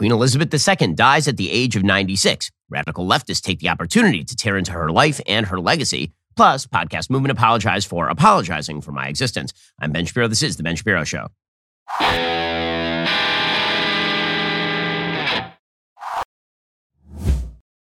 Queen Elizabeth II dies at the age of 96. Radical leftists take the opportunity to tear into her life and her legacy. Plus, podcast movement apologize for apologizing for my existence. I'm Ben Shapiro. This is The Ben Shapiro Show.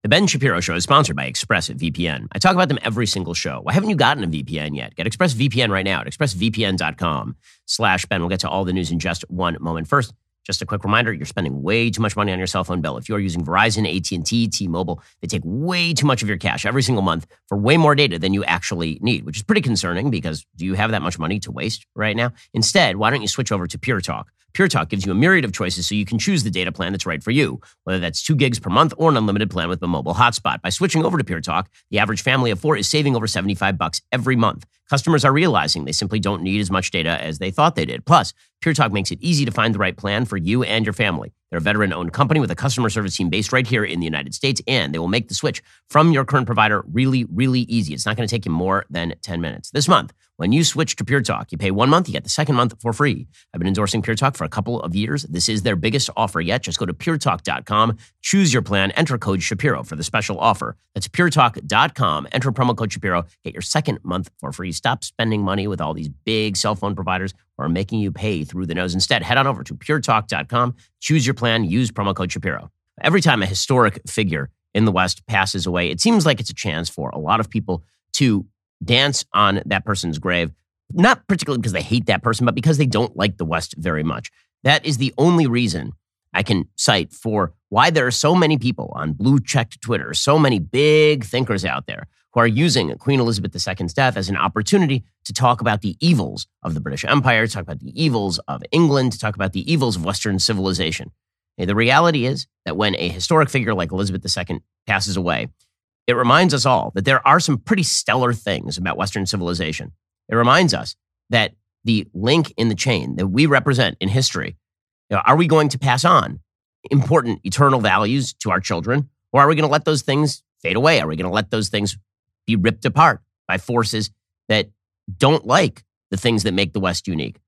The Ben Shapiro Show is sponsored by ExpressVPN. I talk about them every single show. Why haven't you gotten a VPN yet? Get ExpressVPN right now at expressvpn.com slash Ben. We'll get to all the news in just one moment. First, just a quick reminder, you're spending way too much money on your cell phone bill. If you're using Verizon, AT&T, T-Mobile, they take way too much of your cash every single month for way more data than you actually need, which is pretty concerning because do you have that much money to waste right now? Instead, why don't you switch over to Pure Talk? Pure Talk gives you a myriad of choices so you can choose the data plan that's right for you, whether that's two gigs per month or an unlimited plan with a mobile hotspot. By switching over to Pure Talk, the average family of four is saving over 75 bucks every month. Customers are realizing they simply don't need as much data as they thought they did. Plus, Pure Talk makes it easy to find the right plan for you and your family. They're a veteran owned company with a customer service team based right here in the United States, and they will make the switch from your current provider really, really easy. It's not going to take you more than 10 minutes. This month, when you switch to Pure Talk, you pay one month, you get the second month for free. I've been endorsing Pure Talk for a couple of years. This is their biggest offer yet. Just go to puretalk.com, choose your plan, enter code Shapiro for the special offer. That's puretalk.com, enter promo code Shapiro, get your second month for free. Stop spending money with all these big cell phone providers who are making you pay through the nose. Instead, head on over to puretalk.com, choose your plan, use promo code Shapiro. Every time a historic figure in the West passes away, it seems like it's a chance for a lot of people to dance on that person's grave, not particularly because they hate that person, but because they don't like the West very much. That is the only reason I can cite for why there are so many people on blue checked Twitter, so many big thinkers out there who are using Queen Elizabeth II's death as an opportunity to talk about the evils of the British Empire, to talk about the evils of England, to talk about the evils of Western civilization. the reality is that when a historic figure like Elizabeth II passes away, it reminds us all that there are some pretty stellar things about Western civilization. It reminds us that the link in the chain that we represent in history, you know, are we going to pass on important eternal values to our children, or are we going to let those things fade away? Are we going to let those things be ripped apart by forces that don't like the things that make the West unique?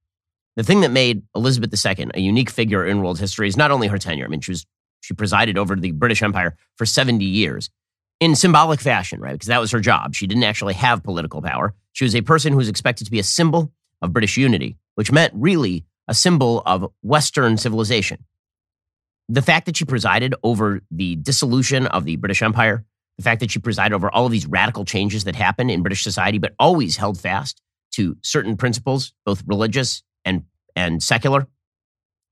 The thing that made Elizabeth II a unique figure in world history is not only her tenure. I mean, she was she presided over the British Empire for 70 years in symbolic fashion, right? Because that was her job. She didn't actually have political power. She was a person who was expected to be a symbol of British unity, which meant really a symbol of Western civilization. The fact that she presided over the dissolution of the British Empire, the fact that she presided over all of these radical changes that happened in British society, but always held fast to certain principles, both religious and, and secular,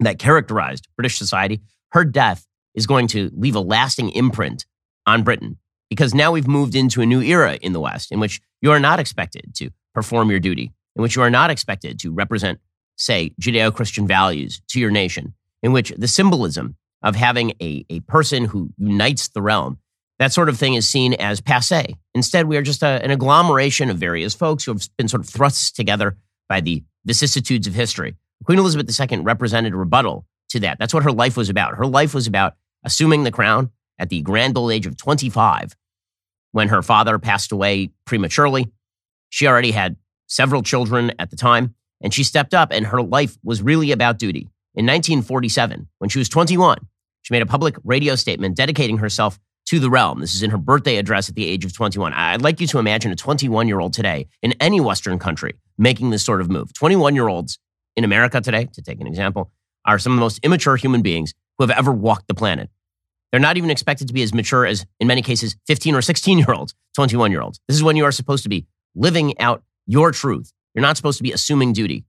that characterized British society, her death is going to leave a lasting imprint on Britain because now we've moved into a new era in the West in which you are not expected to perform your duty, in which you are not expected to represent, say, Judeo Christian values to your nation, in which the symbolism of having a, a person who unites the realm, that sort of thing is seen as passe. Instead, we are just a, an agglomeration of various folks who have been sort of thrust together by the vicissitudes of history. Queen Elizabeth II represented a rebuttal to that. That's what her life was about. Her life was about assuming the crown at the grand old age of 25 when her father passed away prematurely. She already had several children at the time, and she stepped up, and her life was really about duty. In 1947, when she was 21, she made a public radio statement dedicating herself to the realm. This is in her birthday address at the age of 21. I'd like you to imagine a 21 year old today in any Western country making this sort of move. 21 year olds in America today, to take an example, are some of the most immature human beings who have ever walked the planet. They're not even expected to be as mature as, in many cases, 15 or 16 year olds, 21 year olds. This is when you are supposed to be living out your truth. You're not supposed to be assuming duty.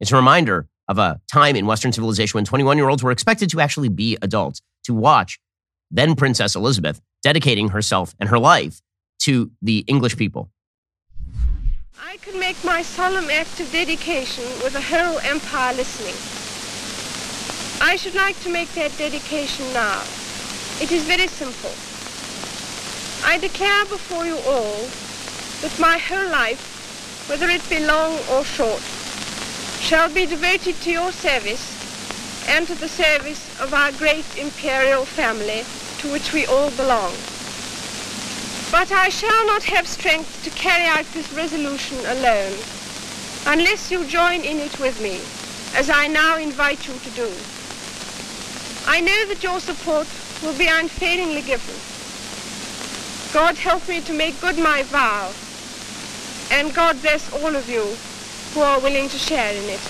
It's a reminder of a time in Western civilization when 21 year olds were expected to actually be adults, to watch then Princess Elizabeth dedicating herself and her life to the English people. I can make my solemn act of dedication with the whole empire listening. I should like to make that dedication now. It is very simple. I declare before you all that my whole life, whether it be long or short, shall be devoted to your service and to the service of our great imperial family to which we all belong. But I shall not have strength to carry out this resolution alone unless you join in it with me, as I now invite you to do. I know that your support will be unfailingly given. God help me to make good my vow, and God bless all of you who are willing to share in it.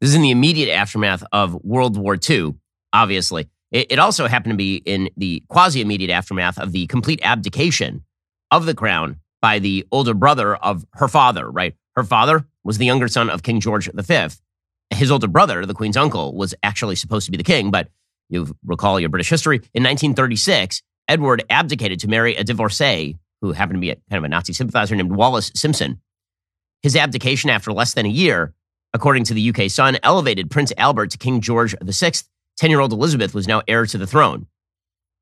This is in the immediate aftermath of World War II, obviously. It, it also happened to be in the quasi immediate aftermath of the complete abdication of the crown by the older brother of her father, right? Her father was the younger son of King George V. His older brother, the Queen's uncle, was actually supposed to be the king, but you recall your British history. In 1936, Edward abdicated to marry a divorcee who happened to be a, kind of a Nazi sympathizer named Wallis Simpson. His abdication after less than a year, according to the UK Sun, elevated Prince Albert to King George VI. 10 year old Elizabeth was now heir to the throne.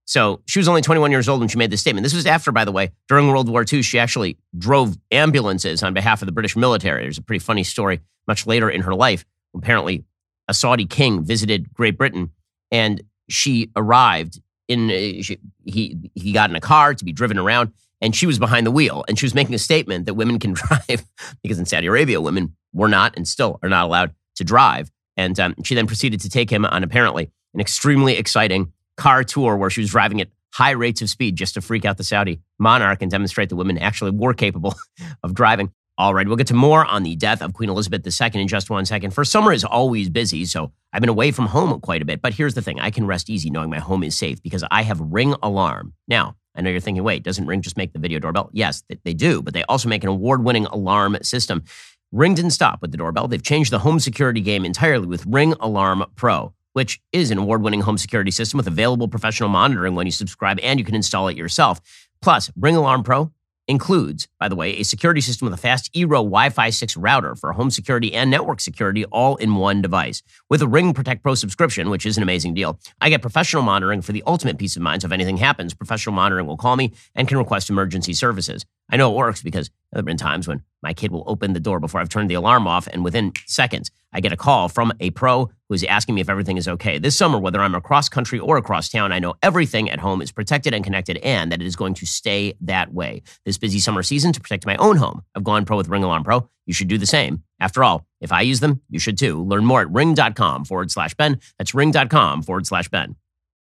So she was only 21 years old when she made this statement. This was after, by the way, during World War II, she actually drove ambulances on behalf of the British military. There's a pretty funny story much later in her life. Apparently, a Saudi king visited Great Britain and she arrived in, uh, she, he, he got in a car to be driven around and she was behind the wheel and she was making a statement that women can drive because in Saudi Arabia, women were not and still are not allowed to drive. And um, she then proceeded to take him on apparently an extremely exciting car tour where she was driving at high rates of speed just to freak out the Saudi monarch and demonstrate that women actually were capable of driving. All right, we'll get to more on the death of Queen Elizabeth II in just one second. First, summer is always busy, so I've been away from home quite a bit. But here's the thing I can rest easy knowing my home is safe because I have Ring Alarm. Now, I know you're thinking, wait, doesn't Ring just make the video doorbell? Yes, they do, but they also make an award winning alarm system. Ring didn't stop with the doorbell. They've changed the home security game entirely with Ring Alarm Pro, which is an award winning home security system with available professional monitoring when you subscribe, and you can install it yourself. Plus, Ring Alarm Pro includes, by the way, a security system with a fast Eero Wi Fi 6 router for home security and network security all in one device. With a Ring Protect Pro subscription, which is an amazing deal, I get professional monitoring for the ultimate peace of mind. So if anything happens, professional monitoring will call me and can request emergency services. I know it works because there have been times when my kid will open the door before I've turned the alarm off, and within seconds, I get a call from a pro who's asking me if everything is okay. This summer, whether I'm across country or across town, I know everything at home is protected and connected and that it is going to stay that way. This busy summer season, to protect my own home, I've gone pro with Ring Alarm Pro. You should do the same. After all, if I use them, you should too. Learn more at ring.com forward slash Ben. That's ring.com forward slash Ben.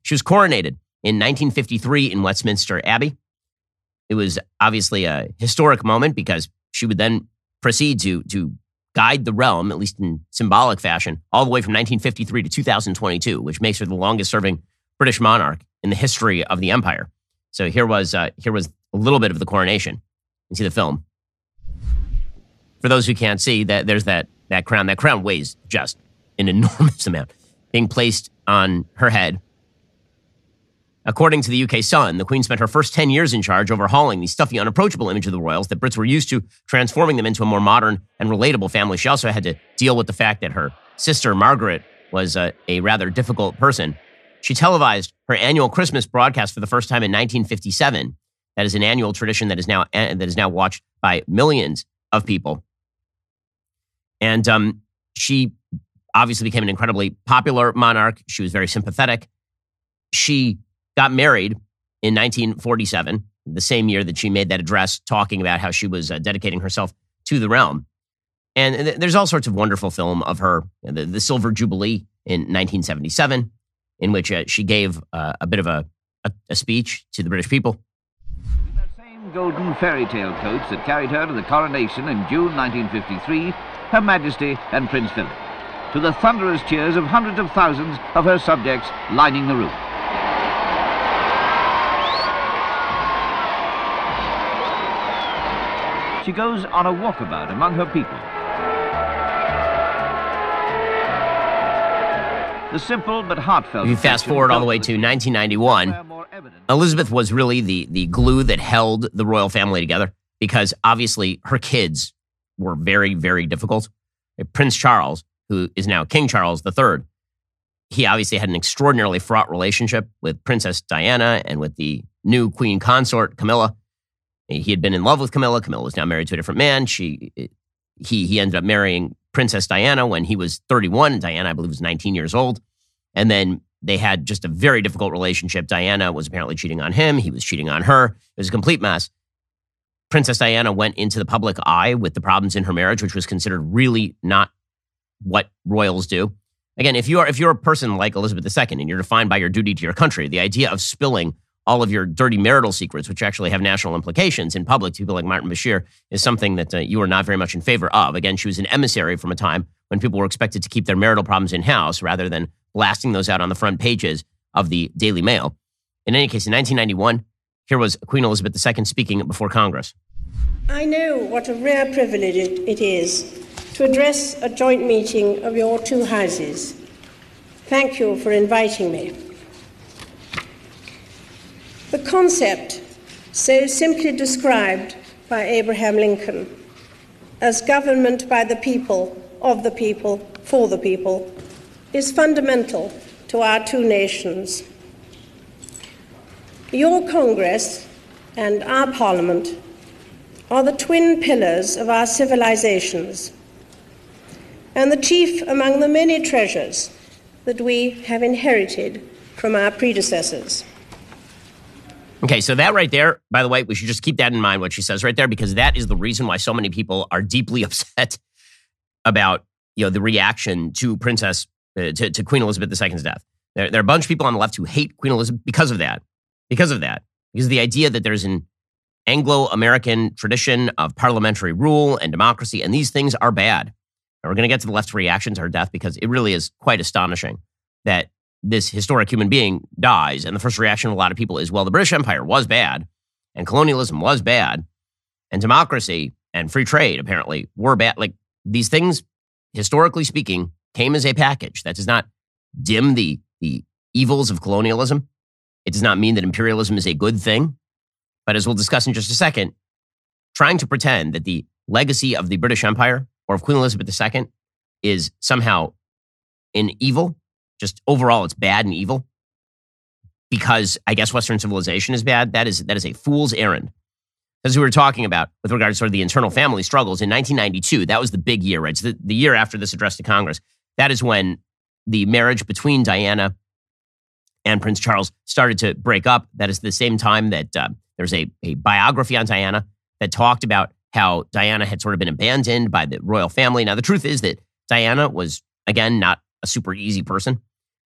She was coronated in 1953 in Westminster Abbey. It was obviously a historic moment because she would then proceed to, to guide the realm, at least in symbolic fashion, all the way from 1953 to 2022, which makes her the longest serving British monarch in the history of the empire. So here was, uh, here was a little bit of the coronation. You see the film. For those who can't see, that there's that, that crown. That crown weighs just an enormous amount being placed on her head According to the UK Sun, the Queen spent her first 10 years in charge overhauling the stuffy, unapproachable image of the royals that Brits were used to, transforming them into a more modern and relatable family. She also had to deal with the fact that her sister, Margaret, was a, a rather difficult person. She televised her annual Christmas broadcast for the first time in 1957. That is an annual tradition that is now, that is now watched by millions of people. And um, she obviously became an incredibly popular monarch. She was very sympathetic. She got married in 1947, the same year that she made that address talking about how she was uh, dedicating herself to the realm. And th- there's all sorts of wonderful film of her, the, the Silver Jubilee in 1977, in which uh, she gave uh, a bit of a, a, a speech to the British people. In the same golden fairy tale coach that carried her to the coronation in June 1953, Her Majesty and Prince Philip, to the thunderous cheers of hundreds of thousands of her subjects lining the room. She goes on a walkabout among her people. The simple but heartfelt. If you fast forward all the way to 1991, Elizabeth was really the, the glue that held the royal family together because obviously her kids were very, very difficult. Uh, Prince Charles, who is now King Charles III, he obviously had an extraordinarily fraught relationship with Princess Diana and with the new queen consort, Camilla. He had been in love with Camilla. Camilla was now married to a different man. She, he, he ended up marrying Princess Diana when he was 31. Diana, I believe, was 19 years old. And then they had just a very difficult relationship. Diana was apparently cheating on him. He was cheating on her. It was a complete mess. Princess Diana went into the public eye with the problems in her marriage, which was considered really not what royals do. Again, if you are if you're a person like Elizabeth II and you're defined by your duty to your country, the idea of spilling all of your dirty marital secrets, which actually have national implications in public to people like Martin Bashir, is something that uh, you are not very much in favor of. Again, she was an emissary from a time when people were expected to keep their marital problems in house rather than blasting those out on the front pages of the Daily Mail. In any case, in 1991, here was Queen Elizabeth II speaking before Congress. I know what a rare privilege it is to address a joint meeting of your two houses. Thank you for inviting me. The concept, so simply described by Abraham Lincoln as government by the people, of the people, for the people, is fundamental to our two nations. Your Congress and our Parliament are the twin pillars of our civilizations and the chief among the many treasures that we have inherited from our predecessors. Okay, so that right there, by the way, we should just keep that in mind, what she says right there, because that is the reason why so many people are deeply upset about you know the reaction to Princess uh, to, to, Queen Elizabeth II's death. There, there are a bunch of people on the left who hate Queen Elizabeth because of that, because of that, because of the idea that there's an Anglo-American tradition of parliamentary rule and democracy, and these things are bad. We're going to get to the left's reaction to her death because it really is quite astonishing that this historic human being dies. And the first reaction of a lot of people is, well, the British Empire was bad, and colonialism was bad, and democracy and free trade apparently were bad. Like these things, historically speaking, came as a package. That does not dim the, the evils of colonialism. It does not mean that imperialism is a good thing. But as we'll discuss in just a second, trying to pretend that the legacy of the British Empire or of Queen Elizabeth II is somehow an evil just overall it's bad and evil because I guess Western civilization is bad. That is that is a fool's errand. As we were talking about with regard to sort of the internal family struggles in 1992, that was the big year, right? So the, the year after this address to Congress, that is when the marriage between Diana and Prince Charles started to break up. That is the same time that uh, there's a, a biography on Diana that talked about how Diana had sort of been abandoned by the royal family. Now, the truth is that Diana was, again, not a super easy person.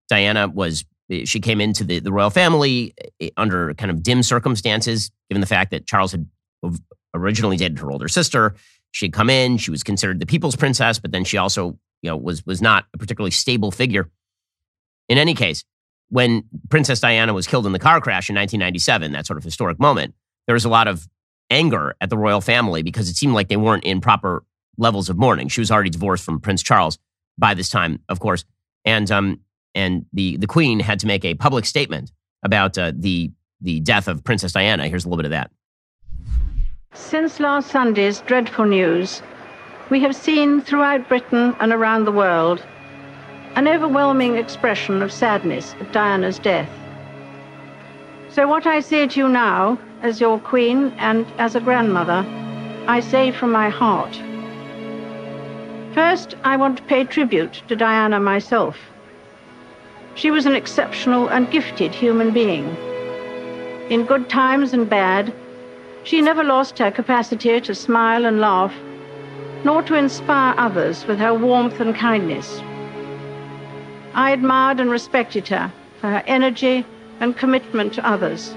Diana was she came into the, the royal family eh, under kind of dim circumstances, given the fact that Charles had originally dated her older sister. She had come in, she was considered the people's princess, but then she also, you know, was was not a particularly stable figure. In any case, when Princess Diana was killed in the car crash in 1997, that sort of historic moment, there was a lot of anger at the royal family because it seemed like they weren't in proper levels of mourning. She was already divorced from Prince Charles by this time, of course. And um, and the the Queen had to make a public statement about uh, the the death of Princess Diana. Here's a little bit of that. Since last Sunday's dreadful news, we have seen throughout Britain and around the world an overwhelming expression of sadness at Diana's death. So, what I say to you now, as your Queen and as a grandmother, I say from my heart. First, I want to pay tribute to Diana myself. She was an exceptional and gifted human being. In good times and bad, she never lost her capacity to smile and laugh, nor to inspire others with her warmth and kindness. I admired and respected her for her energy and commitment to others.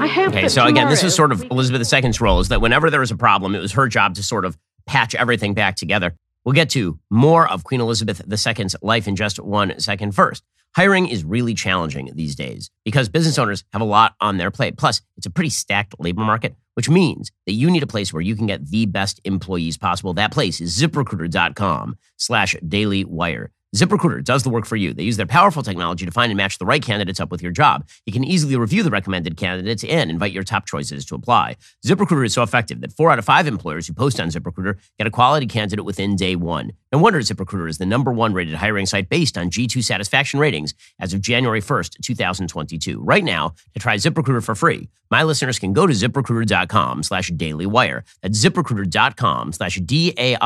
I hope okay, so again, this is sort of Elizabeth II's role is that whenever there was a problem, it was her job to sort of patch everything back together. We'll get to more of Queen Elizabeth II's life in just one second. First, hiring is really challenging these days because business owners have a lot on their plate. Plus, it's a pretty stacked labor market, which means that you need a place where you can get the best employees possible. That place is ziprecruiter.com slash daily wire. ZipRecruiter does the work for you. They use their powerful technology to find and match the right candidates up with your job. You can easily review the recommended candidates and invite your top choices to apply. ZipRecruiter is so effective that four out of five employers who post on ZipRecruiter get a quality candidate within day one. No wonder ZipRecruiter is the number one rated hiring site based on G2 satisfaction ratings as of January 1st, 2022. Right now, to try ZipRecruiter for free, my listeners can go to ziprecruiter.com slash dailywire. That's ziprecruiter.com slash D-A-I-L-Y-W-I-R-E.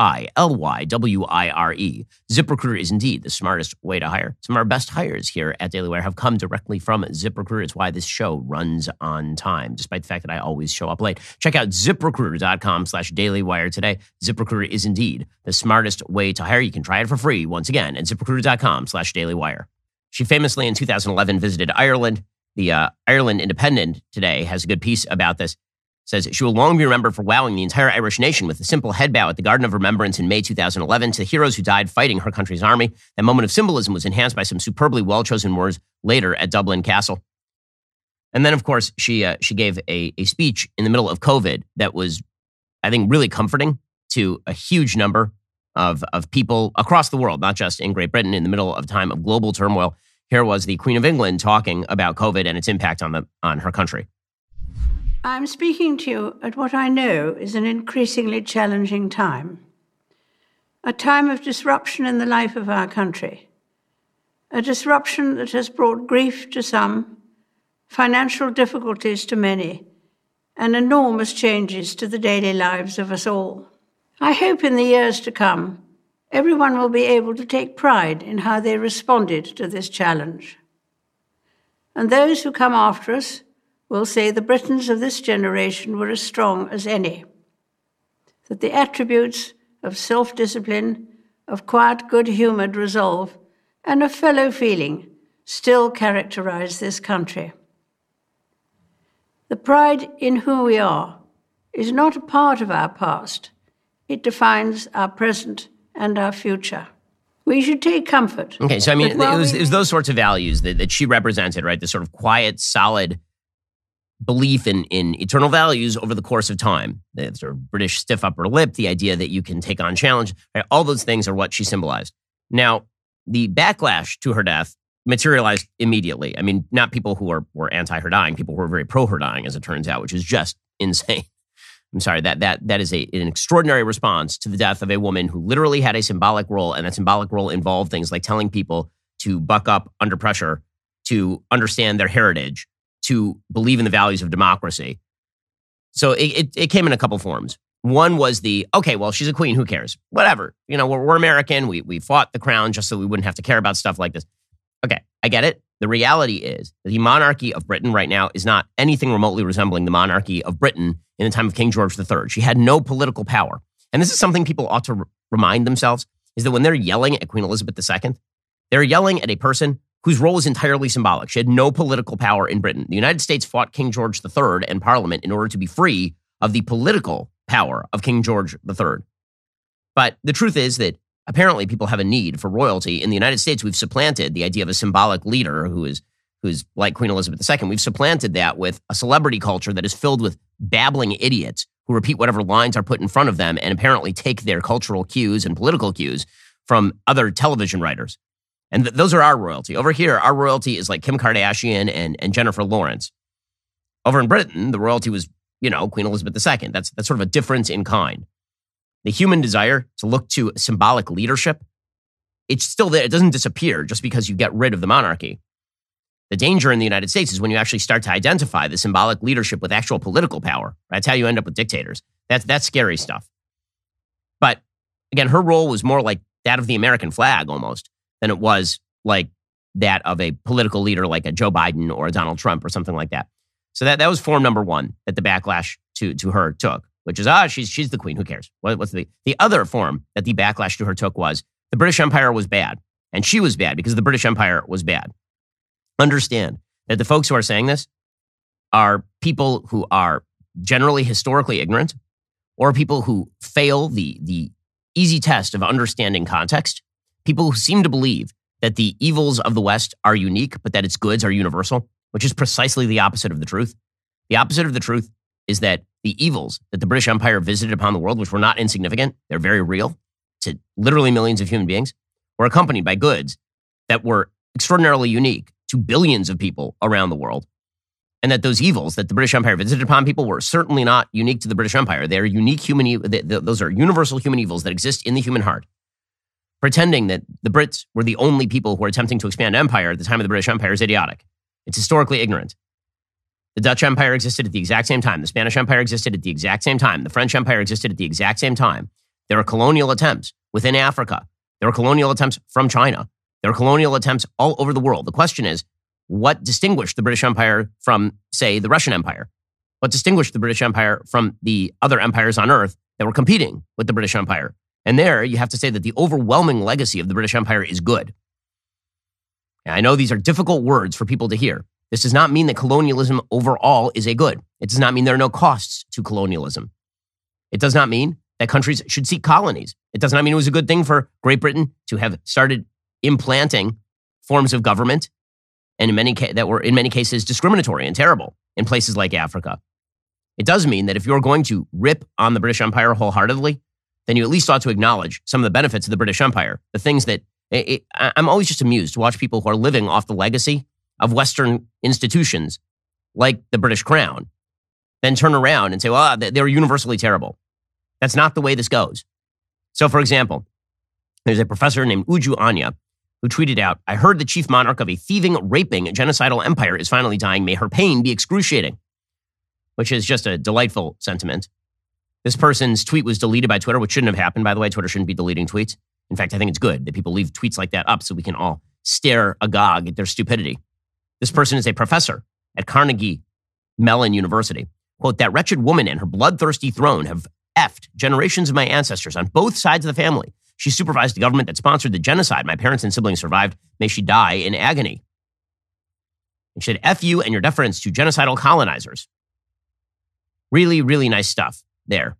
ZipRecruiter is indeed the smartest way to hire. Some of our best hires here at Daily Wire have come directly from ZipRecruiter. It's why this show runs on time, despite the fact that I always show up late. Check out ziprecruiter.com slash dailywire today. ZipRecruiter is indeed the smartest way to to hire. You can try it for free once again at ziprecruiter.com slash dailywire. She famously in 2011 visited Ireland. The uh, Ireland Independent today has a good piece about this. Says she will long be remembered for wowing the entire Irish nation with a simple head bow at the Garden of Remembrance in May 2011 to the heroes who died fighting her country's army. That moment of symbolism was enhanced by some superbly well chosen words later at Dublin Castle. And then, of course, she uh, she gave a, a speech in the middle of COVID that was, I think, really comforting to a huge number of, of people across the world, not just in Great Britain, in the middle of time of global turmoil. Here was the Queen of England talking about COVID and its impact on, the, on her country. I'm speaking to you at what I know is an increasingly challenging time. A time of disruption in the life of our country. A disruption that has brought grief to some, financial difficulties to many, and enormous changes to the daily lives of us all. I hope in the years to come, everyone will be able to take pride in how they responded to this challenge. And those who come after us will say the Britons of this generation were as strong as any, that the attributes of self discipline, of quiet, good humored resolve, and of fellow feeling still characterize this country. The pride in who we are is not a part of our past it defines our present and our future. We should take comfort. Okay, so I mean, it was, it was those sorts of values that, that she represented, right? The sort of quiet, solid belief in, in eternal values over the course of time. The sort of British stiff upper lip, the idea that you can take on challenge, right? all those things are what she symbolized. Now, the backlash to her death materialized immediately. I mean, not people who are, were anti her dying, people who were very pro her dying, as it turns out, which is just insane. I'm sorry, that, that, that is a, an extraordinary response to the death of a woman who literally had a symbolic role, and that symbolic role involved things like telling people to buck up under pressure, to understand their heritage, to believe in the values of democracy. So it, it, it came in a couple forms. One was the, okay, well, she's a queen, who cares? Whatever. You know, we're, we're American. We, we fought the crown just so we wouldn't have to care about stuff like this. Okay, I get it. The reality is that the monarchy of Britain right now is not anything remotely resembling the monarchy of Britain in the time of King George III. She had no political power. And this is something people ought to r- remind themselves is that when they're yelling at Queen Elizabeth II, they're yelling at a person whose role is entirely symbolic. She had no political power in Britain. The United States fought King George III and Parliament in order to be free of the political power of King George III. But the truth is that apparently people have a need for royalty. In the United States, we've supplanted the idea of a symbolic leader who is who's like Queen Elizabeth II. We've supplanted that with a celebrity culture that is filled with babbling idiots who repeat whatever lines are put in front of them and apparently take their cultural cues and political cues from other television writers. And th- those are our royalty. Over here, our royalty is like Kim Kardashian and, and Jennifer Lawrence. Over in Britain, the royalty was, you know, Queen Elizabeth II. That's, that's sort of a difference in kind. The human desire to look to symbolic leadership, it's still there. It doesn't disappear just because you get rid of the monarchy. The danger in the United States is when you actually start to identify the symbolic leadership with actual political power. That's how you end up with dictators. That's, that's scary stuff. But again, her role was more like that of the American flag almost than it was like that of a political leader like a Joe Biden or a Donald Trump or something like that. So that, that was form number one that the backlash to, to her took, which is, ah, she's, she's the queen. Who cares? What, what's the, the other form that the backlash to her took was the British Empire was bad. And she was bad because the British Empire was bad understand that the folks who are saying this are people who are generally historically ignorant or people who fail the, the easy test of understanding context, people who seem to believe that the evils of the West are unique, but that its goods are universal, which is precisely the opposite of the truth. The opposite of the truth is that the evils that the British Empire visited upon the world, which were not insignificant, they're very real to literally millions of human beings, were accompanied by goods that were extraordinarily unique to billions of people around the world. And that those evils that the British Empire visited upon people were certainly not unique to the British Empire. They are unique human, e- those are universal human evils that exist in the human heart. Pretending that the Brits were the only people who were attempting to expand empire at the time of the British Empire is idiotic. It's historically ignorant. The Dutch Empire existed at the exact same time. The Spanish Empire existed at the exact same time. The French Empire existed at the exact same time. There were colonial attempts within Africa. There were colonial attempts from China. There are colonial attempts all over the world. The question is, what distinguished the British Empire from, say, the Russian Empire? What distinguished the British Empire from the other empires on earth that were competing with the British Empire And there you have to say that the overwhelming legacy of the British Empire is good. I know these are difficult words for people to hear. This does not mean that colonialism overall is a good. It does not mean there are no costs to colonialism. It does not mean that countries should seek colonies. It does not mean it was a good thing for Great Britain to have started implanting forms of government and in many ca- that were in many cases discriminatory and terrible in places like Africa. It does mean that if you're going to rip on the British Empire wholeheartedly, then you at least ought to acknowledge some of the benefits of the British Empire, the things that it, it, I'm always just amused to watch people who are living off the legacy of Western institutions like the British Crown, then turn around and say, well, they're universally terrible. That's not the way this goes. So, for example, there's a professor named Uju Anya who tweeted out, I heard the chief monarch of a thieving, raping, genocidal empire is finally dying. May her pain be excruciating, which is just a delightful sentiment. This person's tweet was deleted by Twitter, which shouldn't have happened, by the way. Twitter shouldn't be deleting tweets. In fact, I think it's good that people leave tweets like that up so we can all stare agog at their stupidity. This person is a professor at Carnegie Mellon University. Quote, that wretched woman and her bloodthirsty throne have effed generations of my ancestors on both sides of the family. She supervised the government that sponsored the genocide. My parents and siblings survived. May she die in agony. And she said, F you and your deference to genocidal colonizers. Really, really nice stuff there.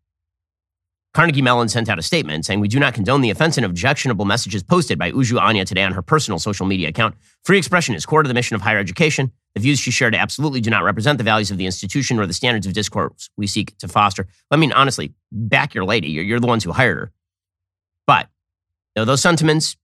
Carnegie Mellon sent out a statement saying, We do not condone the offensive and objectionable messages posted by Uju Anya today on her personal social media account. Free expression is core to the mission of higher education. The views she shared absolutely do not represent the values of the institution or the standards of discourse we seek to foster. I mean, honestly, back your lady. You're, you're the ones who hired her. But you know, those sentiments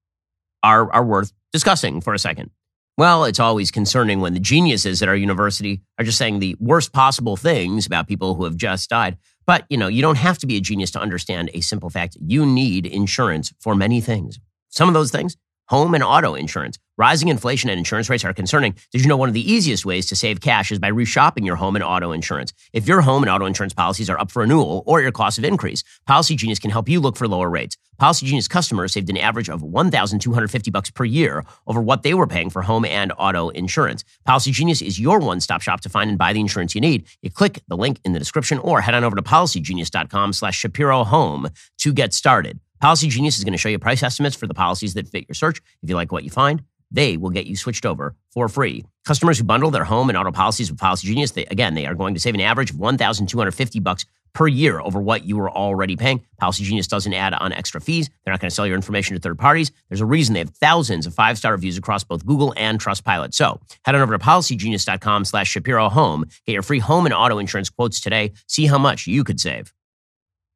are, are worth discussing for a second. Well, it's always concerning when the geniuses at our university are just saying the worst possible things about people who have just died. But, you know, you don't have to be a genius to understand a simple fact. You need insurance for many things. Some of those things home and auto insurance. Rising inflation and insurance rates are concerning. Did you know one of the easiest ways to save cash is by reshopping your home and auto insurance? If your home and auto insurance policies are up for renewal or your costs have increased, Policy Genius can help you look for lower rates. Policy Genius customers saved an average of 1,250 bucks per year over what they were paying for home and auto insurance. Policy Genius is your one-stop shop to find and buy the insurance you need. You click the link in the description or head on over to policygenius.com slash Shapiro Home to get started. Policy Genius is going to show you price estimates for the policies that fit your search. If you like what you find, they will get you switched over for free. Customers who bundle their home and auto policies with Policy Genius, they, again, they are going to save an average of 1,250 bucks per year over what you were already paying. Policy Genius doesn't add on extra fees. They're not going to sell your information to third parties. There's a reason they have thousands of five-star reviews across both Google and Trustpilot. So head on over to policygenius.com slash Shapiro Home. Get your free home and auto insurance quotes today. See how much you could save.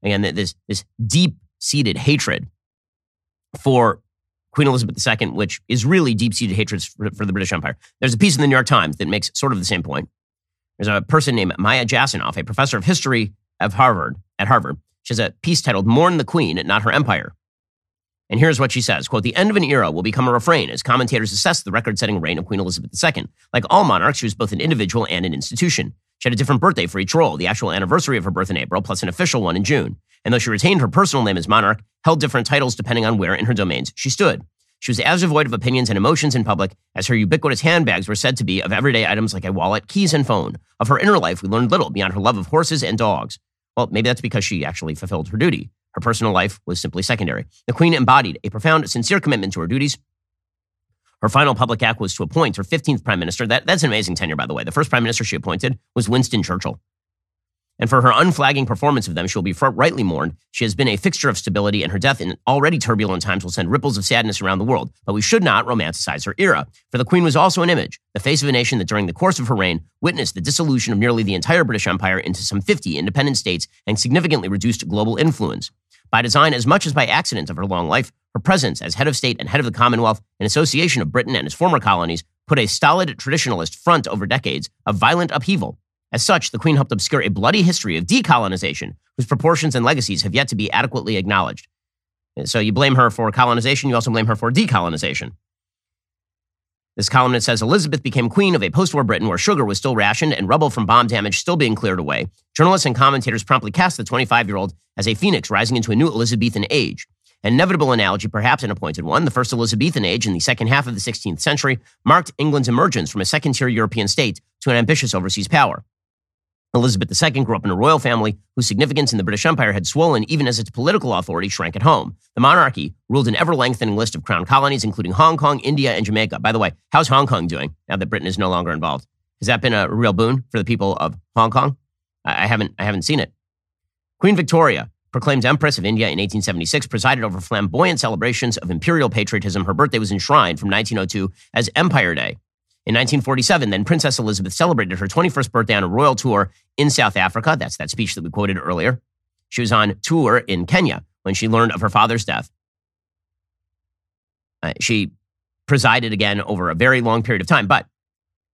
Again, this, this deep seated hatred for Queen Elizabeth II, which is really deep seated hatred for, for, the British Empire. There's a piece in the New York Times that makes sort of the same point. There's a person named Maya Jasanoff, a professor of history of Harvard at Harvard. She has a piece titled "Mourn the Queen, Not Her Empire." And here's what she says, quote, the end of an era will become a refrain as commentators assess the record-setting reign of Queen Elizabeth II. Like all monarchs, she was both an individual and an institution. She had a different birthday for each role, the actual anniversary of her birth in April, plus an official one in June. And though she retained her personal name as monarch, held different titles depending on where in her domains she stood. She was as devoid of opinions and emotions in public as her ubiquitous handbags were said to be of everyday items like a wallet, keys, and phone. Of her inner life, we learned little beyond her love of horses and dogs. Well, maybe that's because she actually fulfilled her duty. Her personal life was simply secondary. The Queen embodied a profound, sincere commitment to her duties. Her final public act was to appoint her 15th prime minister. That, that's an amazing tenure, by the way. The first prime minister she appointed was Winston Churchill. And for her unflagging performance of them, she will be rightly mourned. She has been a fixture of stability, and her death in already turbulent times will send ripples of sadness around the world. But we should not romanticize her era, for the Queen was also an image, the face of a nation that during the course of her reign witnessed the dissolution of nearly the entire British Empire into some 50 independent states and significantly reduced global influence. By design, as much as by accident of her long life, her presence as head of state and head of the Commonwealth, an association of Britain and its former colonies, put a stolid traditionalist front over decades of violent upheaval as such, the Queen helped obscure a bloody history of decolonization, whose proportions and legacies have yet to be adequately acknowledged. So you blame her for colonization, you also blame her for decolonization. This columnist says Elizabeth became queen of a post war Britain where sugar was still rationed and rubble from bomb damage still being cleared away. Journalists and commentators promptly cast the 25 year old as a phoenix rising into a new Elizabethan age. An inevitable analogy, perhaps an appointed one, the first Elizabethan age in the second half of the 16th century marked England's emergence from a second tier European state to an ambitious overseas power. Elizabeth II grew up in a royal family whose significance in the British Empire had swollen even as its political authority shrank at home. The monarchy ruled an ever lengthening list of crown colonies, including Hong Kong, India, and Jamaica. By the way, how's Hong Kong doing now that Britain is no longer involved? Has that been a real boon for the people of Hong Kong? I haven't, I haven't seen it. Queen Victoria, proclaimed Empress of India in 1876, presided over flamboyant celebrations of imperial patriotism. Her birthday was enshrined from 1902 as Empire Day. In 1947, then Princess Elizabeth celebrated her 21st birthday on a royal tour in South Africa. That's that speech that we quoted earlier. She was on tour in Kenya when she learned of her father's death. Uh, she presided again over a very long period of time. But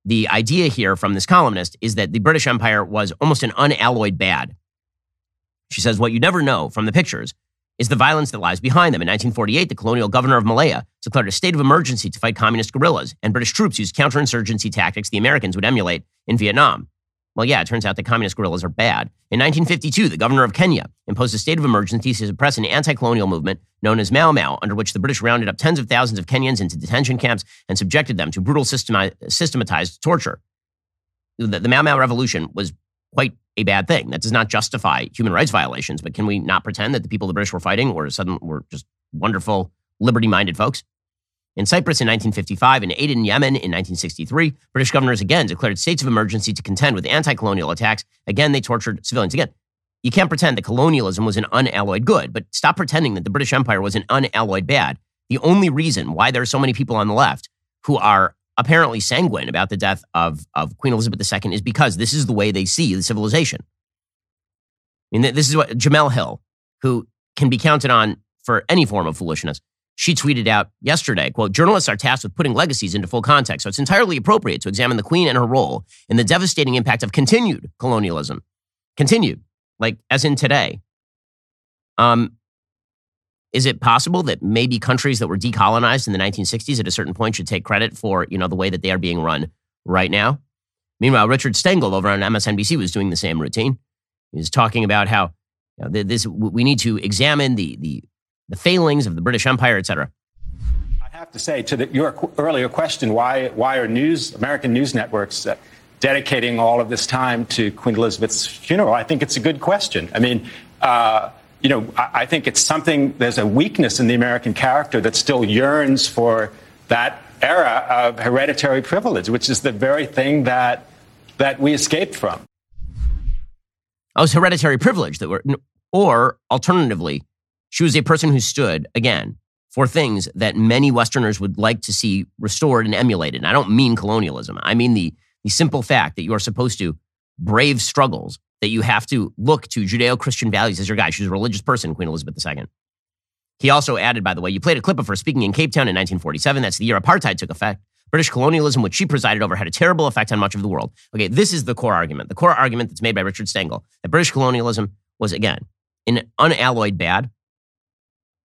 the idea here from this columnist is that the British Empire was almost an unalloyed bad. She says, What you never know from the pictures is the violence that lies behind them. In 1948, the colonial governor of Malaya declared a state of emergency to fight communist guerrillas, and British troops used counterinsurgency tactics the Americans would emulate in Vietnam. Well, yeah, it turns out that communist guerrillas are bad. In 1952, the governor of Kenya imposed a state of emergency to suppress an anti colonial movement known as Mau Mau, under which the British rounded up tens of thousands of Kenyans into detention camps and subjected them to brutal systematized torture. The, the Mau Mau revolution was quite a bad thing. That does not justify human rights violations, but can we not pretend that the people the British were fighting were sudden were just wonderful, liberty-minded folks? In Cyprus in 1955 and Aden, Yemen in 1963, British governors again declared states of emergency to contend with anti-colonial attacks. Again, they tortured civilians. Again, you can't pretend that colonialism was an unalloyed good, but stop pretending that the British Empire was an unalloyed bad. The only reason why there are so many people on the left who are apparently sanguine about the death of, of Queen Elizabeth II is because this is the way they see the civilization. I mean, this is what Jemele Hill, who can be counted on for any form of foolishness, she tweeted out yesterday, quote, journalists are tasked with putting legacies into full context, so it's entirely appropriate to examine the Queen and her role in the devastating impact of continued colonialism. Continued, like as in today. Um, is it possible that maybe countries that were decolonized in the 1960s at a certain point should take credit for, you know, the way that they are being run right now? Meanwhile, Richard Stengel over on MSNBC was doing the same routine. He was talking about how you know, this we need to examine the the the failings of the British Empire, et cetera. I have to say to the, your earlier question, why why are news American news networks uh, dedicating all of this time to Queen Elizabeth's funeral? I think it's a good question. I mean. Uh, you know, I, think it's something, there's a weakness in the American character that still yearns for that era of hereditary privilege, which is the very thing that, that we escaped from. Oh, was hereditary privilege that were, or alternatively, she was a person who stood, again, for things that many Westerners would like to see restored and emulated. And I don't mean colonialism. I mean the, the simple fact that you are supposed to brave struggles that you have to look to Judeo Christian values as your guide. She's a religious person, Queen Elizabeth II. He also added, by the way, you played a clip of her speaking in Cape Town in 1947. That's the year apartheid took effect. British colonialism, which she presided over, had a terrible effect on much of the world. Okay, this is the core argument. The core argument that's made by Richard Stengel that British colonialism was, again, an unalloyed bad.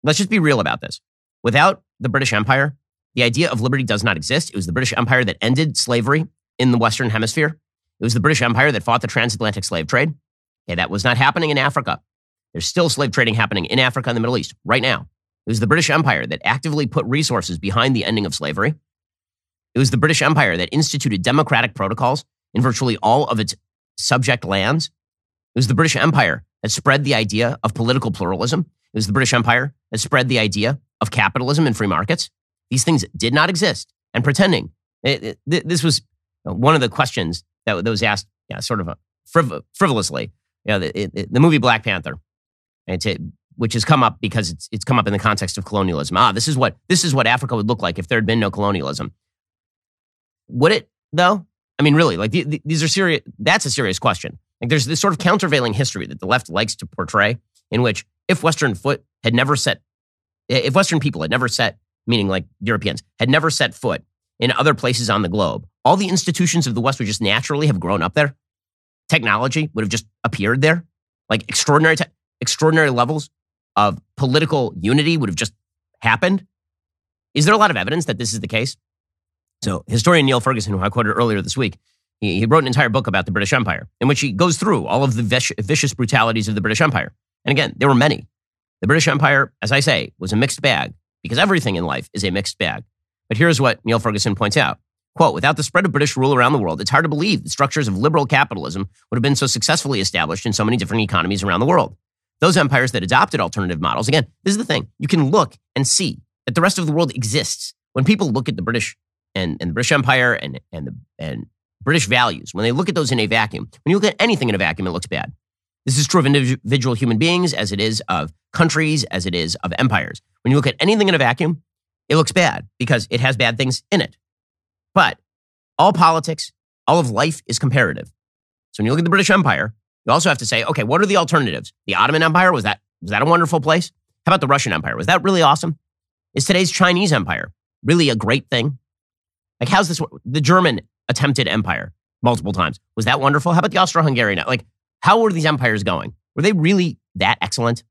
Let's just be real about this. Without the British Empire, the idea of liberty does not exist. It was the British Empire that ended slavery in the Western Hemisphere. It was the British Empire that fought the transatlantic slave trade. Okay, that was not happening in Africa. There's still slave trading happening in Africa and the Middle East right now. It was the British Empire that actively put resources behind the ending of slavery. It was the British Empire that instituted democratic protocols in virtually all of its subject lands. It was the British Empire that spread the idea of political pluralism. It was the British Empire that spread the idea of capitalism and free markets. These things did not exist. And pretending, it, it, this was one of the questions that, that was asked, yeah, sort of a friv- frivolously. You know, the, it, the movie Black Panther, which has come up because it's it's come up in the context of colonialism. Ah, this is what this is what Africa would look like if there had been no colonialism. Would it though? I mean, really, like the, the, these are serious. That's a serious question. Like, there's this sort of countervailing history that the left likes to portray, in which if Western foot had never set, if Western people had never set, meaning like Europeans, had never set foot in other places on the globe, all the institutions of the West would just naturally have grown up there. Technology would have just appeared there. Like extraordinary, te- extraordinary levels of political unity would have just happened. Is there a lot of evidence that this is the case? So, historian Niall Ferguson, who I quoted earlier this week, he, he wrote an entire book about the British Empire in which he goes through all of the vicious brutalities of the British Empire. And again, there were many. The British Empire, as I say, was a mixed bag because everything in life is a mixed bag. But here's what Niall Ferguson points out Quote, without the spread of British rule around the world, it's hard to believe the structures of liberal capitalism would have been so successfully established in so many different economies around the world. Those empires that adopted alternative models, again, this is the thing, you can look and see that the rest of the world exists. When people look at the British and, and the British Empire and, and, the, and British values, when they look at those in a vacuum, when you look at anything in a vacuum, it looks bad. This is true of individual human beings as it is of countries, as it is of empires. When you look at anything in a vacuum, it looks bad because it has bad things in it. But all politics, all of life is comparative. So when you look at the British Empire, you also have to say, okay, what are the alternatives? The Ottoman Empire, was that, was that a wonderful place? How about the Russian Empire? Was that really awesome? Is today's Chinese Empire really a great thing? Like, how's this? The German attempted empire multiple times. Was that wonderful? How about the Austro Hungarian? Like, how were these empires going? Were they really that excellent?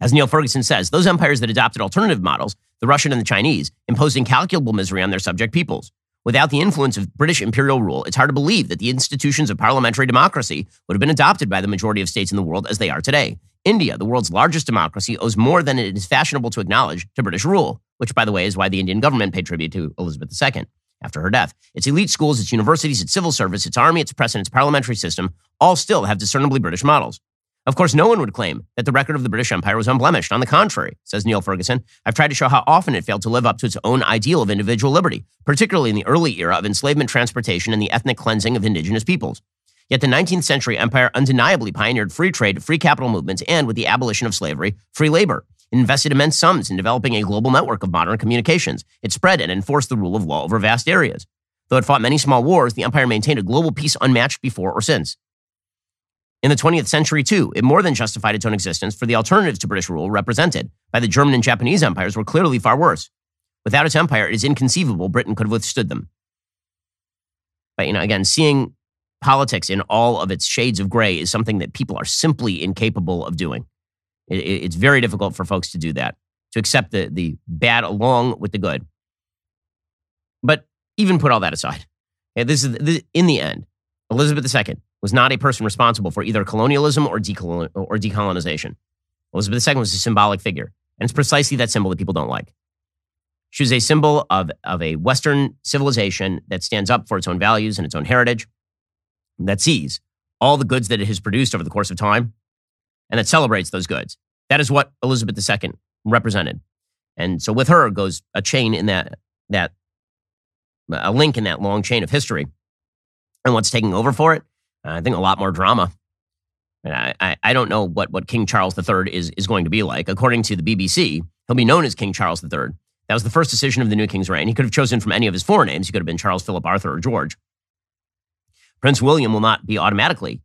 As Niall Ferguson says, those empires that adopted alternative models, the Russian and the Chinese, imposed incalculable misery on their subject peoples. Without the influence of British imperial rule, it's hard to believe that the institutions of parliamentary democracy would have been adopted by the majority of states in the world as they are today. India, the world's largest democracy, owes more than it is fashionable to acknowledge to British rule, which, by the way, is why the Indian government paid tribute to Elizabeth II after her death. Its elite schools, its universities, its civil service, its army, its press, and its parliamentary system all still have discernibly British models. Of course, no one would claim that the record of the British Empire was unblemished. On the contrary, says Niall Ferguson, I've tried to show how often it failed to live up to its own ideal of individual liberty, particularly in the early era of enslavement, transportation, and the ethnic cleansing of indigenous peoples. Yet the 19th century empire undeniably pioneered free trade, free capital movements, and with the abolition of slavery, free labor. Invested immense sums in developing a global network of modern communications. It spread and enforced the rule of law over vast areas. Though it fought many small wars, the empire maintained a global peace unmatched before or since. In the 20th century, too, it more than justified its own existence, for the alternatives to British rule represented by the German and Japanese empires were clearly far worse. Without its empire, it is inconceivable Britain could have withstood them. But, you know, again, seeing politics in all of its shades of gray is something that people are simply incapable of doing. it's very difficult for folks to do that, to accept the, the bad along with the good. But even put all that aside, this is in the end, Elizabeth II was not a person responsible for either colonialism or, decolon- or decolonization. Elizabeth II was a symbolic figure, and it's precisely that symbol that people don't like. She was a symbol of, of a Western civilization that stands up for its own values and its own heritage, that sees all the goods that it has produced over the course of time, and that celebrates those goods. That is what Elizabeth II represented. And so with her goes a chain in that, that a link in that long chain of history. And what's taking over for it Uh, I think a lot more drama. I, I, I, don't know what, what King Charles III is, is going to be like. According to the BBC, he'll be known as King Charles III. That was the first decision of the new king's reign. He could have chosen from any of his four names. He could have been Charles, Philip, Arthur, or George. Prince William will not be automatically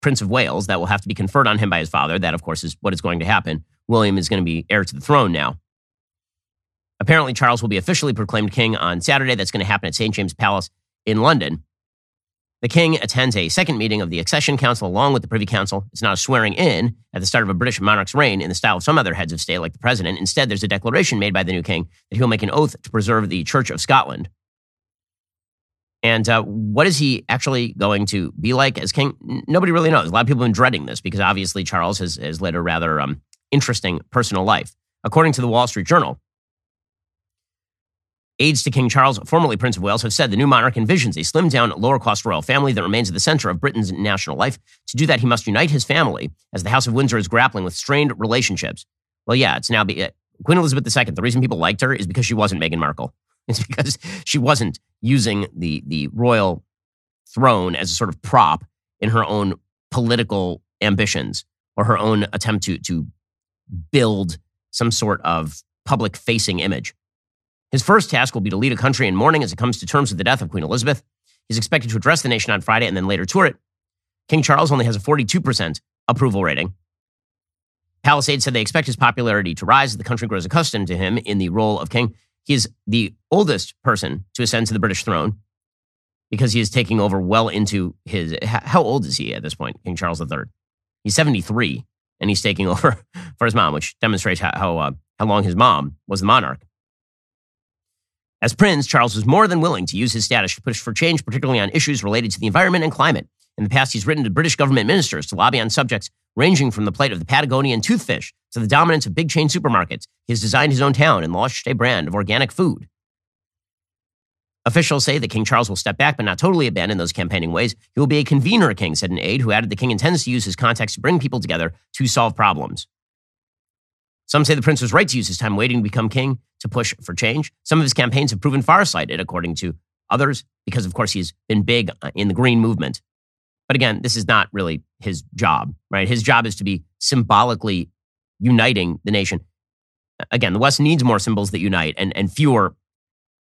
Prince of Wales. That will have to be conferred on him by his father. That, of course, is what is going to happen. William is going to be heir to the throne now. Apparently, Charles will be officially proclaimed king on Saturday. That's going to happen at St. James Palace in London. The king attends a second meeting of the Accession Council along with the Privy Council. It's not a swearing in at the start of a British monarch's reign in the style of some other heads of state, like the president. Instead, there's a declaration made by the new king that he'll make an oath to preserve the Church of Scotland. And uh, what is he actually going to be like as king? Nobody really knows. A lot of people have been dreading this because obviously Charles has, has led a rather um, interesting personal life. According to the Wall Street Journal, Aides to King Charles, formerly Prince of Wales, have said the new monarch envisions a slimmed down, lower cost royal family that remains at the center of Britain's national life. To do that, he must unite his family as the House of Windsor is grappling with strained relationships. Well, yeah, it's now be, uh, Queen Elizabeth II. The reason people liked her is because she wasn't Meghan Markle. It's because she wasn't using the, the royal throne as a sort of prop in her own political ambitions or her own attempt to, to build some sort of public facing image. His first task will be to lead a country in mourning as it comes to terms with the death of Queen Elizabeth. He's expected to address the nation on Friday and then later tour it. King Charles only has a 42% approval rating. Palisade said they expect his popularity to rise as the country grows accustomed to him in the role of king. He is the oldest person to ascend to the British throne because he is taking over well into his. How old is he at this point, King Charles III? He's 73 and he's taking over for his mom, which demonstrates how, how, uh, how long his mom was the monarch. As prince, Charles was more than willing to use his status to push for change, particularly on issues related to the environment and climate. In the past, he's written to British government ministers to lobby on subjects ranging from the plight of the Patagonian toothfish to the dominance of big chain supermarkets. He has designed his own town and launched a brand of organic food. Officials say that King Charles will step back but not totally abandon those campaigning ways. He will be a convener, King said an aide who added the king intends to use his contacts to bring people together to solve problems. Some say the prince was right to use his time waiting to become king to push for change. Some of his campaigns have proven far-sighted, according to others, because of course he's been big uh, in the green movement. But again, this is not really his job, right? His job is to be symbolically uniting the nation. Again, the West needs more symbols that unite and, and fewer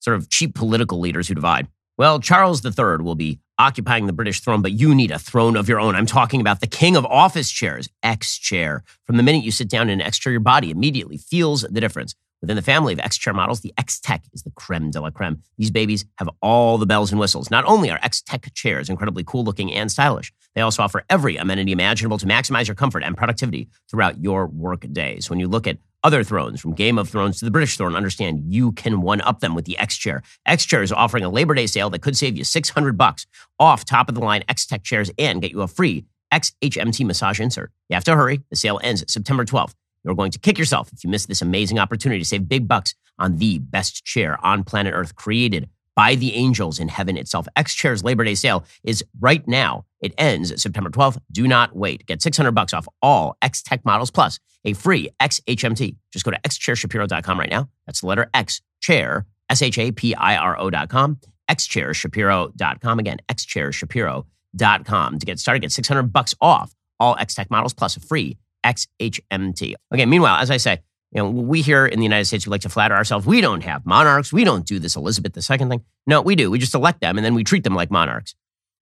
sort of cheap political leaders who divide. Well, Charles III will be occupying the British throne, but you need a throne of your own. I'm talking about the king of office chairs, X chair. From the minute you sit down in an X chair, your body immediately feels the difference. Within the family of X chair models, the X Tech is the creme de la creme. These babies have all the bells and whistles. Not only are X Tech chairs incredibly cool looking and stylish, they also offer every amenity imaginable to maximize your comfort and productivity throughout your work days. When you look at other thrones, from Game of Thrones to the British throne, understand you can one up them with the X Chair. X Chair is offering a Labor Day sale that could save you 600 bucks off top of the line X Tech chairs and get you a free XHMT massage insert. You have to hurry. The sale ends September 12th. You're going to kick yourself if you miss this amazing opportunity to save big bucks on the best chair on planet Earth created by the angels in heaven itself. X Chair's Labor Day sale is right now. It ends September 12th. Do not wait. Get 600 bucks off all X Tech models plus a free X HMT. Just go to xchairshapiro.com right now. That's the letter X chair, S H A P I R O.com, xchairshapiro.com. Again, xchairshapiro.com to get started. Get 600 bucks off all X Tech models plus a free XHMT. Okay, meanwhile, as I say, you know, we here in the United States, we like to flatter ourselves. We don't have monarchs. We don't do this Elizabeth II thing. No, we do. We just elect them and then we treat them like monarchs.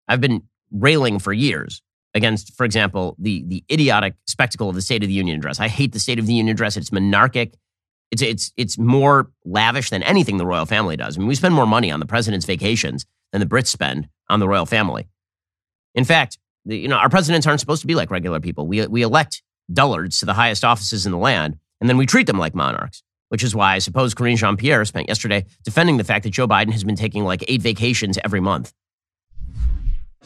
I've been railing for years against, for example, the the idiotic spectacle of the State of the Union address. I hate the State of the Union address. It's monarchic. It's it's it's more lavish than anything the royal family does. I mean, we spend more money on the president's vacations than the Brits spend on the royal family. In fact, the, you know, our presidents aren't supposed to be like regular people. We we elect dullards to the highest offices in the land, and then we treat them like monarchs. Which is why I suppose Karine Jean Pierre spent yesterday defending the fact that Joe Biden has been taking like eight vacations every month.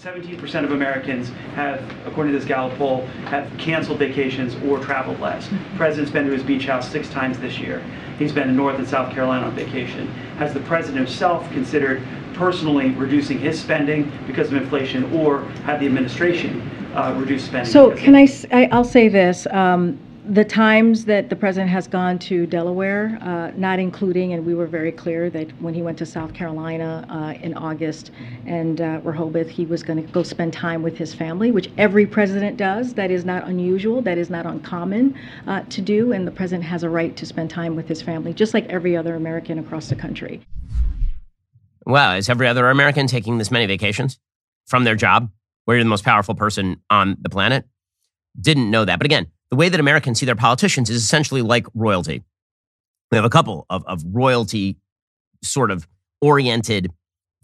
17% of Americans have, according to this Gallup poll, have canceled vacations or traveled less. The president's been to his beach house six times this year. He's been in North and South Carolina on vacation. Has the president himself considered personally reducing his spending because of inflation, or had the administration uh, reduce spending? So can I, I, will say this, um, the times that the president has gone to Delaware, uh, not including, and we were very clear that when he went to South Carolina uh, in August and uh, Rehoboth, he was going to go spend time with his family, which every president does. That is not unusual. That is not uncommon uh, to do. And the president has a right to spend time with his family, just like every other American across the country. Well, is every other American taking this many vacations from their job, where you're the most powerful person on the planet? Didn't know that. But again, the way that Americans see their politicians is essentially like royalty. We have a couple of, of royalty sort of oriented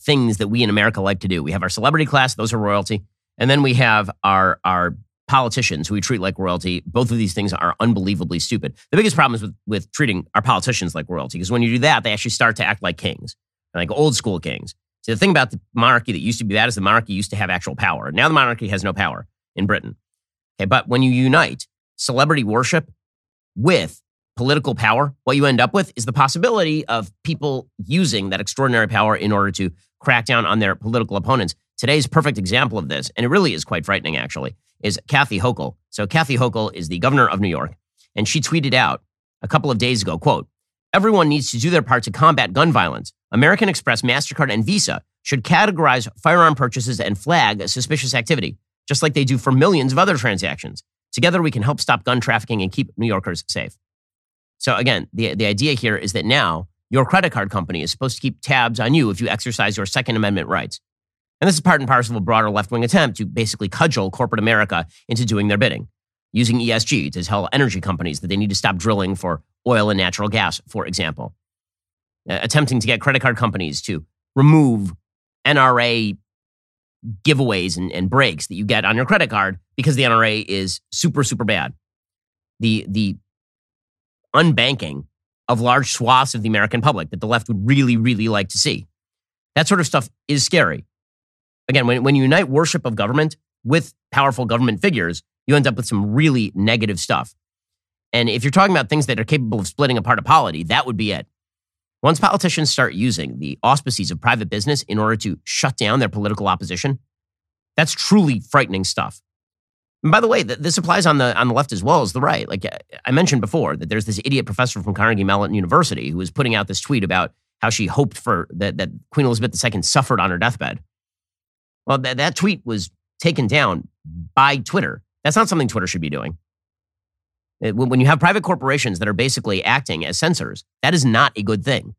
things that we in America like to do. We have our celebrity class, those are royalty. And then we have our, our politicians who we treat like royalty. Both of these things are unbelievably stupid. The biggest problem is with, with treating our politicians like royalty, because when you do that, they actually start to act like kings, like old school kings. See, the thing about the monarchy that used to be bad is the monarchy used to have actual power. Now the monarchy has no power in Britain. Okay, but when you unite celebrity worship with political power, what you end up with is the possibility of people using that extraordinary power in order to crack down on their political opponents. Today's perfect example of this, and it really is quite frightening actually, is Kathy Hochul. So Kathy Hochul is the governor of New York, and she tweeted out a couple of days ago, quote, Everyone needs to do their part to combat gun violence. American Express, MasterCard, and Visa should categorize firearm purchases and flag suspicious activity, just like they do for millions of other transactions. Together, we can help stop gun trafficking and keep New Yorkers safe. So, again, the, the idea here is that now your credit card company is supposed to keep tabs on you if you exercise your Second Amendment rights. And this is part and parcel of a broader left wing attempt to basically cudgel corporate America into doing their bidding, using ESG to tell energy companies that they need to stop drilling for oil and natural gas, for example. Attempting to get credit card companies to remove NRA giveaways and, and breaks that you get on your credit card because the NRA is super, super bad. The, the unbanking of large swaths of the American public that the left would really, really like to see. That sort of stuff is scary. Again, when, when you unite worship of government with powerful government figures, you end up with some really negative stuff. And if you're talking about things that are capable of splitting apart a polity, that would be it. Once politicians start using the auspices of private business in order to shut down their political opposition, that's truly frightening stuff. And by the way, this applies on the on the left as well as the right. Like uh, I mentioned before, that there's this idiot professor from Carnegie Mellon University who was putting out this tweet about how she hoped for that, that Queen Elizabeth II suffered on her deathbed. Well, that, that tweet was taken down by Twitter. That's not something Twitter should be doing. Uh, it, when you have private corporations that are basically acting as censors, that is not a good thing.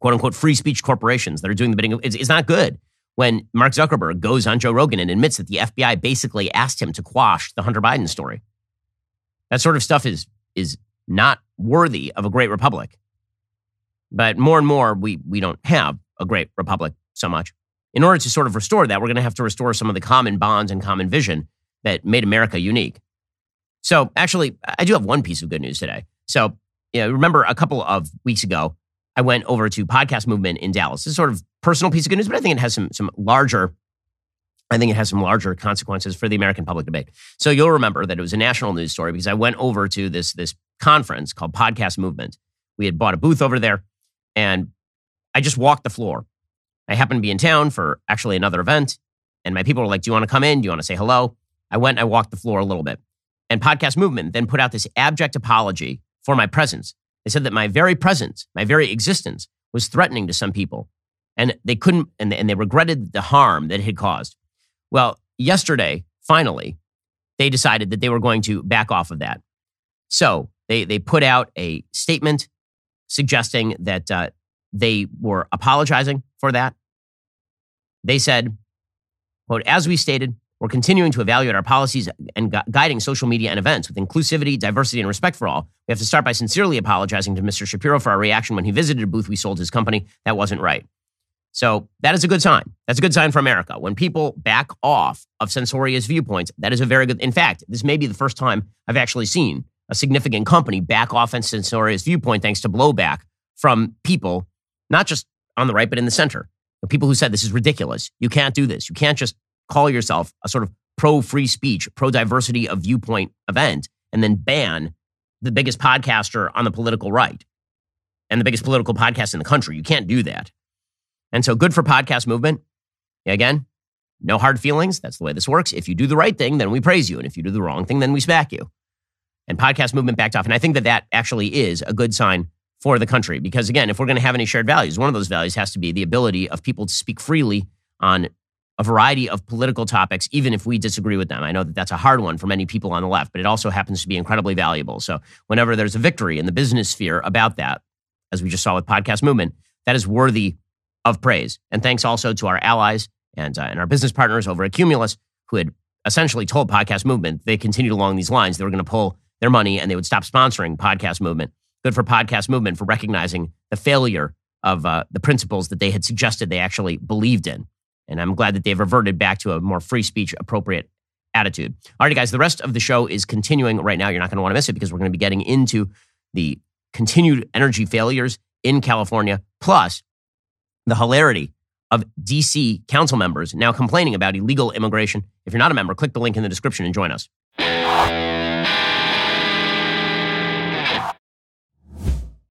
"Quote unquote" free speech corporations that are doing the bidding. It's, it's not good when Mark Zuckerberg goes on Joe Rogan and admits that the FBI basically asked him to quash the Hunter Biden story. That sort of stuff is is not worthy of a great republic. But more and more, we we don't have a great republic so much. In order to sort of restore that, we're going to have to restore some of the common bonds and common vision that made America unique. So, actually, I do have one piece of good news today. So, you know, remember a couple of weeks ago, I went over to Podcast Movement in Dallas. It's sort of personal piece of good news, but I think it has some some larger. I think it has some larger consequences for the American public debate. So you'll remember that it was a national news story because I went over to this this conference called Podcast Movement. We had bought a booth over there, and I just walked the floor. I happened to be in town for actually another event, and my people were like, "Do you want to come in? Do you want to say hello?" I went. I walked the floor a little bit, and Podcast Movement then put out this abject apology for my presence they said that my very presence, my very existence was threatening to some people. And they couldn't, and they, and they regretted the harm that it had caused. Well, yesterday, finally, they decided that they were going to back off of that. So they, they put out a statement suggesting that uh, they were apologizing for that. They said, quote, as we stated, we're continuing to evaluate our policies and gu- guiding social media and events with inclusivity, diversity, and respect for all. We have to start by sincerely apologizing to Mr. Shapiro for our reaction when he visited a booth we sold his company. That wasn't right. So that is a good sign. That's a good sign for America. When people back off of censorious viewpoints, that is a very good. In fact, this may be the first time I've actually seen a significant company back off on censorious viewpoint thanks to blowback from people, not just on the right, but in the center. The people who said this is ridiculous. You can't do this. You can't just call yourself a sort of pro free speech, pro diversity of viewpoint event, and then ban the biggest podcaster on the political right and the biggest political podcast in the country. You can't do that. And so good for podcast movement. Again, no hard feelings. That's the way this works. If you do the right thing, then we praise you. And if you do the wrong thing, then we smack you. And podcast movement backed off. And I think that that actually is a good sign for the country. Because again, if we're going to have any shared values, one of those values has to be the ability of people to speak freely on a variety of political topics, even if we disagree with them. I know that that's a hard one for many people on the left, but it also happens to be incredibly valuable. So, whenever there's a victory in the business sphere about that, as we just saw with Podcast Movement, that is worthy of praise. And thanks also to our allies and, uh, and our business partners over at Cumulus, who had essentially told Podcast Movement they continued along these lines. They were going to pull their money and they would stop sponsoring Podcast Movement. Good for Podcast Movement for recognizing the failure of uh, the principles that they had suggested they actually believed in. And I'm glad that they've reverted back to a more free speech appropriate attitude. All right, guys, the rest of the show is continuing right now. You're not going to want to miss it because we're going to be getting into the continued energy failures in California, plus the hilarity of DC council members now complaining about illegal immigration. If you're not a member, click the link in the description and join us.